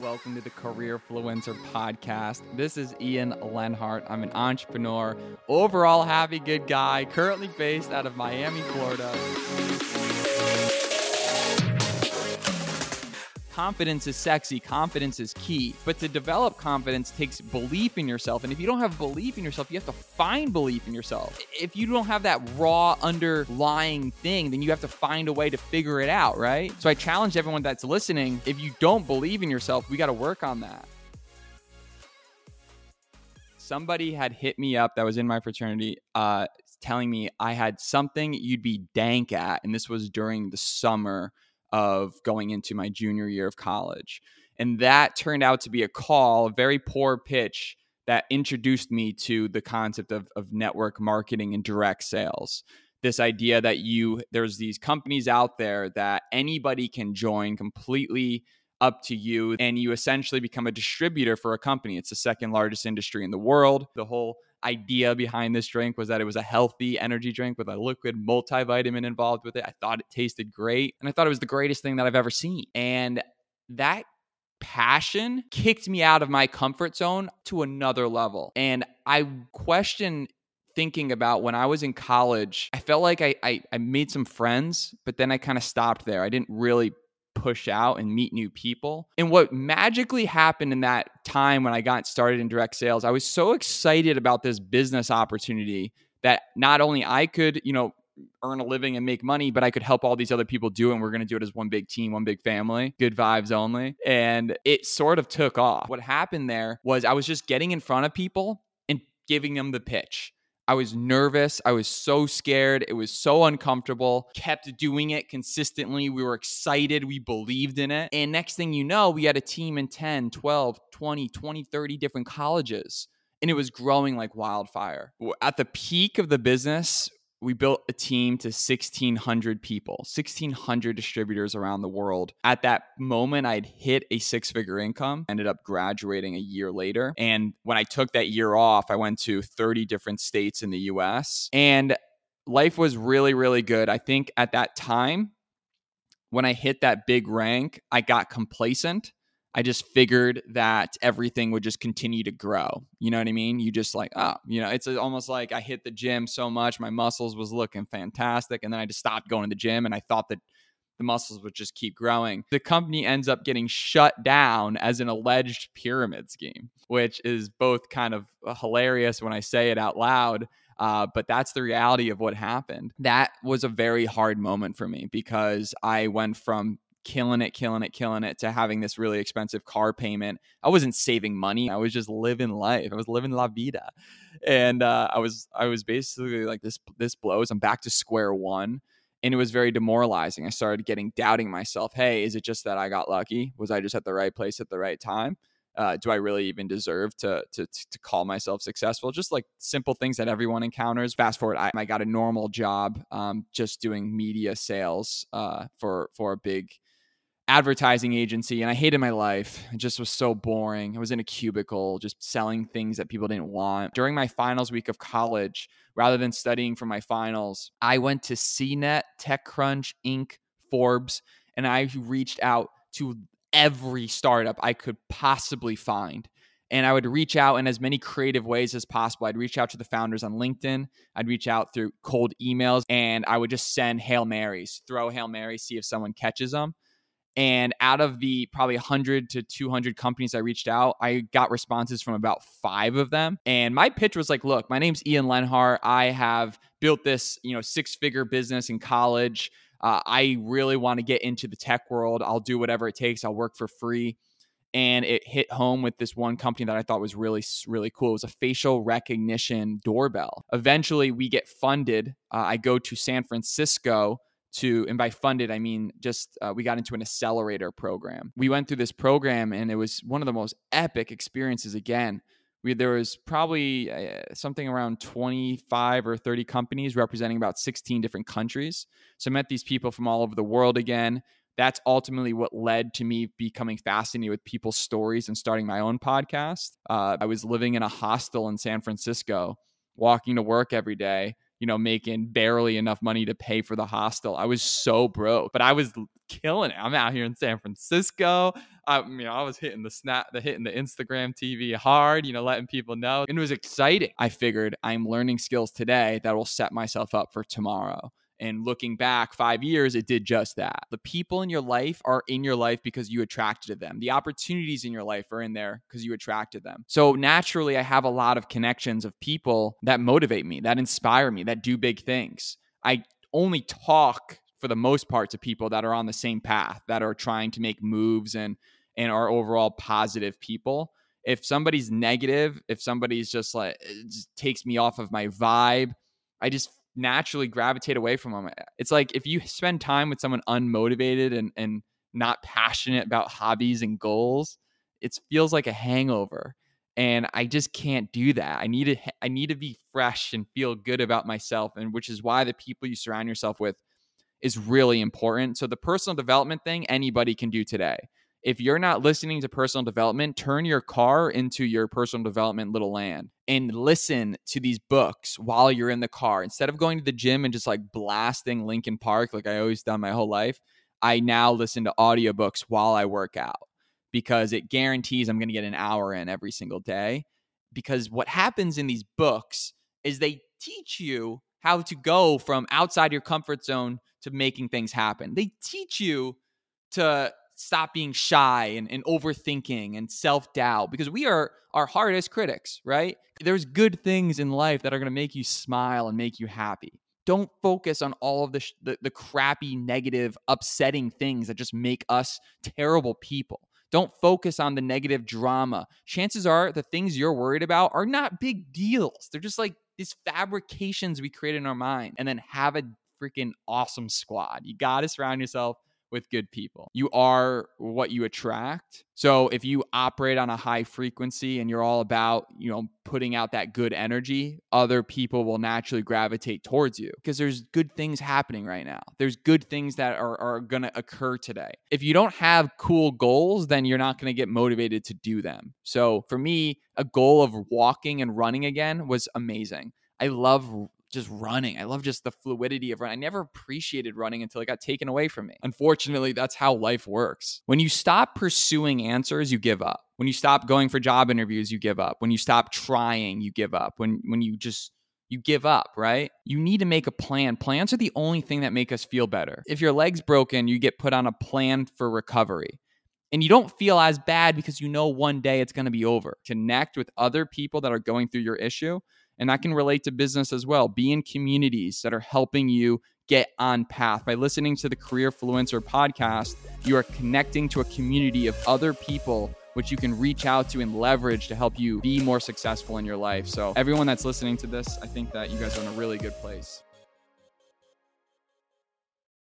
Welcome to the Career Fluencer podcast. This is Ian Lenhart. I'm an entrepreneur, overall happy, good guy, currently based out of Miami, Florida. Confidence is sexy, confidence is key. But to develop confidence takes belief in yourself. And if you don't have belief in yourself, you have to find belief in yourself. If you don't have that raw underlying thing, then you have to find a way to figure it out, right? So I challenge everyone that's listening if you don't believe in yourself, we got to work on that. Somebody had hit me up that was in my fraternity, uh, telling me I had something you'd be dank at. And this was during the summer of going into my junior year of college. And that turned out to be a call, a very poor pitch that introduced me to the concept of, of network marketing and direct sales. This idea that you, there's these companies out there that anybody can join completely up to you, and you essentially become a distributor for a company. It's the second largest industry in the world. The whole idea behind this drink was that it was a healthy energy drink with a liquid multivitamin involved with it. I thought it tasted great and I thought it was the greatest thing that I've ever seen. And that passion kicked me out of my comfort zone to another level. And I question thinking about when I was in college, I felt like I, I, I made some friends, but then I kind of stopped there. I didn't really push out and meet new people. And what magically happened in that time when I got started in direct sales, I was so excited about this business opportunity that not only I could, you know, earn a living and make money, but I could help all these other people do it. And we're going to do it as one big team, one big family, good vibes only. And it sort of took off. What happened there was I was just getting in front of people and giving them the pitch. I was nervous. I was so scared. It was so uncomfortable. Kept doing it consistently. We were excited. We believed in it. And next thing you know, we had a team in 10, 12, 20, 20, 30 different colleges. And it was growing like wildfire. At the peak of the business, we built a team to 1600 people 1600 distributors around the world. At that moment i'd hit a six figure income ended up graduating a year later. And when i took that year off i went to 30 different states in the us and life was really really good. I think at that time when i hit that big rank i got complacent I just figured that everything would just continue to grow. You know what I mean? You just like, oh, you know, it's almost like I hit the gym so much, my muscles was looking fantastic. And then I just stopped going to the gym and I thought that the muscles would just keep growing. The company ends up getting shut down as an alleged pyramid scheme, which is both kind of uh, hilarious when I say it out loud. Uh, but that's the reality of what happened. That was a very hard moment for me because I went from killing it, killing it, killing it to having this really expensive car payment. I wasn't saving money. I was just living life. I was living la vida. And uh, I was I was basically like this this blows. I'm back to square one. And it was very demoralizing. I started getting doubting myself. Hey, is it just that I got lucky? Was I just at the right place at the right time? Uh, do I really even deserve to, to to call myself successful? Just like simple things that everyone encounters. Fast forward, I, I got a normal job, um, just doing media sales uh, for for a big advertising agency and I hated my life. It just was so boring. I was in a cubicle just selling things that people didn't want. During my finals week of college, rather than studying for my finals, I went to CNET, TechCrunch, Inc., Forbes, and I reached out to every startup I could possibly find. And I would reach out in as many creative ways as possible. I'd reach out to the founders on LinkedIn. I'd reach out through cold emails and I would just send Hail Marys, throw Hail Marys, see if someone catches them. And out of the probably 100 to 200 companies I reached out, I got responses from about five of them. And my pitch was like, look, my name's Ian Lenhart. I have built this, you know, six figure business in college. Uh, I really want to get into the tech world. I'll do whatever it takes. I'll work for free. And it hit home with this one company that I thought was really, really cool. It was a facial recognition doorbell. Eventually, we get funded. Uh, I go to San Francisco to and by funded i mean just uh, we got into an accelerator program. We went through this program and it was one of the most epic experiences again. We, there was probably uh, something around 25 or 30 companies representing about 16 different countries. So i met these people from all over the world again. That's ultimately what led to me becoming fascinated with people's stories and starting my own podcast. Uh, i was living in a hostel in san francisco walking to work every day you know, making barely enough money to pay for the hostel. I was so broke, but I was killing it. I'm out here in San Francisco. I, you know, I was hitting the snap, the hitting the Instagram TV hard, you know, letting people know. And it was exciting. I figured I'm learning skills today that will set myself up for tomorrow. And looking back five years, it did just that. The people in your life are in your life because you attracted them. The opportunities in your life are in there because you attracted them. So naturally, I have a lot of connections of people that motivate me, that inspire me, that do big things. I only talk for the most part to people that are on the same path, that are trying to make moves and and are overall positive people. If somebody's negative, if somebody's just like takes me off of my vibe, I just naturally gravitate away from them. It's like if you spend time with someone unmotivated and and not passionate about hobbies and goals, it feels like a hangover. And I just can't do that. I need to I need to be fresh and feel good about myself and which is why the people you surround yourself with is really important. So the personal development thing anybody can do today if you're not listening to personal development, turn your car into your personal development little land and listen to these books while you're in the car. Instead of going to the gym and just like blasting Linkin Park like I always done my whole life, I now listen to audiobooks while I work out because it guarantees I'm going to get an hour in every single day. Because what happens in these books is they teach you how to go from outside your comfort zone to making things happen. They teach you to stop being shy and, and overthinking and self-doubt because we are our hardest critics right? There's good things in life that are going to make you smile and make you happy. Don't focus on all of the, sh- the the crappy negative upsetting things that just make us terrible people. Don't focus on the negative drama. Chances are the things you're worried about are not big deals. They're just like these fabrications we create in our mind and then have a freaking awesome squad. You got to surround yourself with good people. You are what you attract. So if you operate on a high frequency and you're all about, you know, putting out that good energy, other people will naturally gravitate towards you because there's good things happening right now. There's good things that are, are going to occur today. If you don't have cool goals, then you're not going to get motivated to do them. So for me, a goal of walking and running again was amazing. I love just running. I love just the fluidity of running. I never appreciated running until it got taken away from me. Unfortunately, that's how life works. When you stop pursuing answers, you give up. When you stop going for job interviews, you give up. When you stop trying, you give up. When when you just you give up, right? You need to make a plan. Plans are the only thing that make us feel better. If your leg's broken, you get put on a plan for recovery. And you don't feel as bad because you know one day it's going to be over. Connect with other people that are going through your issue and that can relate to business as well. Be in communities that are helping you get on path. By listening to the Career Fluencer podcast, you are connecting to a community of other people which you can reach out to and leverage to help you be more successful in your life. So, everyone that's listening to this, I think that you guys are in a really good place.